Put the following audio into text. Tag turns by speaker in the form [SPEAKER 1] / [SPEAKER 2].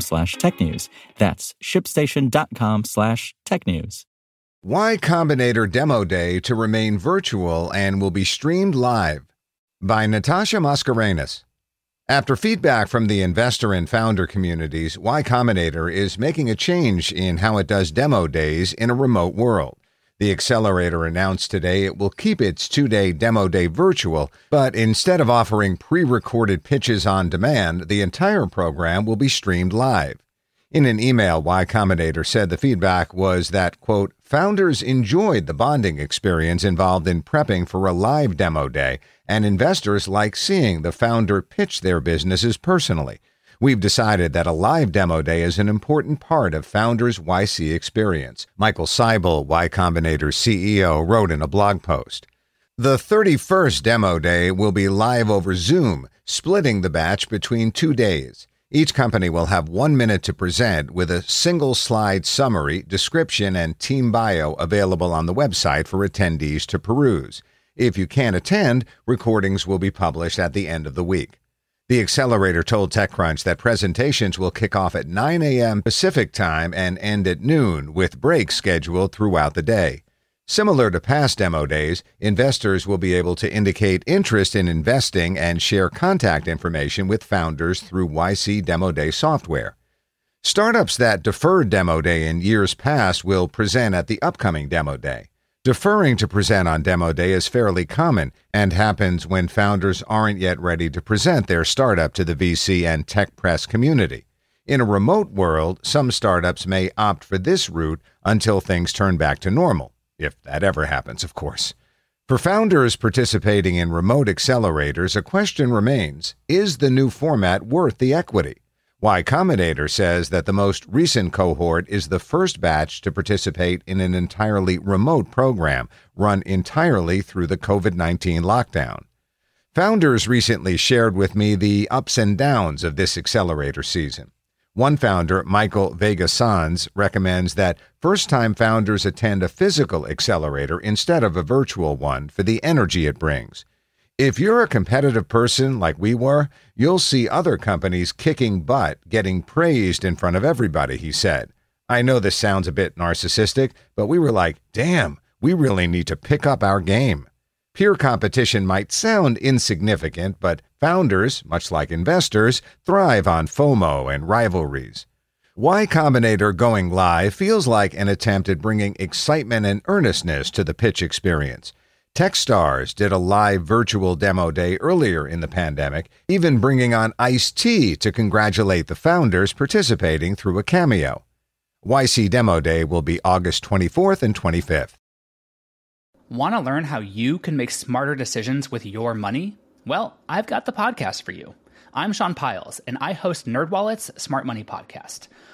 [SPEAKER 1] slash technews. That's shipstation.com slash technews.
[SPEAKER 2] Y Combinator Demo Day to remain virtual and will be streamed live by Natasha Mascarenhas. After feedback from the investor and founder communities, Y Combinator is making a change in how it does demo days in a remote world. The accelerator announced today it will keep its two day demo day virtual, but instead of offering pre recorded pitches on demand, the entire program will be streamed live. In an email, Y Combinator said the feedback was that, quote, founders enjoyed the bonding experience involved in prepping for a live demo day, and investors like seeing the founder pitch their businesses personally. We've decided that a live demo day is an important part of Founders YC experience. Michael Seibel, Y Combinator's CEO, wrote in a blog post. The 31st demo day will be live over Zoom, splitting the batch between two days. Each company will have one minute to present with a single slide summary, description, and team bio available on the website for attendees to peruse. If you can't attend, recordings will be published at the end of the week. The accelerator told TechCrunch that presentations will kick off at 9 a.m. Pacific time and end at noon, with breaks scheduled throughout the day. Similar to past demo days, investors will be able to indicate interest in investing and share contact information with founders through YC Demo Day software. Startups that deferred Demo Day in years past will present at the upcoming Demo Day. Deferring to present on demo day is fairly common and happens when founders aren't yet ready to present their startup to the VC and tech press community. In a remote world, some startups may opt for this route until things turn back to normal, if that ever happens, of course. For founders participating in remote accelerators, a question remains Is the new format worth the equity? Y Combinator says that the most recent cohort is the first batch to participate in an entirely remote program run entirely through the COVID 19 lockdown. Founders recently shared with me the ups and downs of this accelerator season. One founder, Michael Vega Sanz, recommends that first time founders attend a physical accelerator instead of a virtual one for the energy it brings. If you're a competitive person like we were, you'll see other companies kicking butt, getting praised in front of everybody, he said. I know this sounds a bit narcissistic, but we were like, damn, we really need to pick up our game. Peer competition might sound insignificant, but founders, much like investors, thrive on FOMO and rivalries. Y Combinator going live feels like an attempt at bringing excitement and earnestness to the pitch experience. Techstars did a live virtual demo day earlier in the pandemic, even bringing on Ice T to congratulate the founders participating through a cameo. YC Demo Day will be August 24th and 25th.
[SPEAKER 3] Want to learn how you can make smarter decisions with your money? Well, I've got the podcast for you. I'm Sean Pyles, and I host NerdWallet's Smart Money Podcast.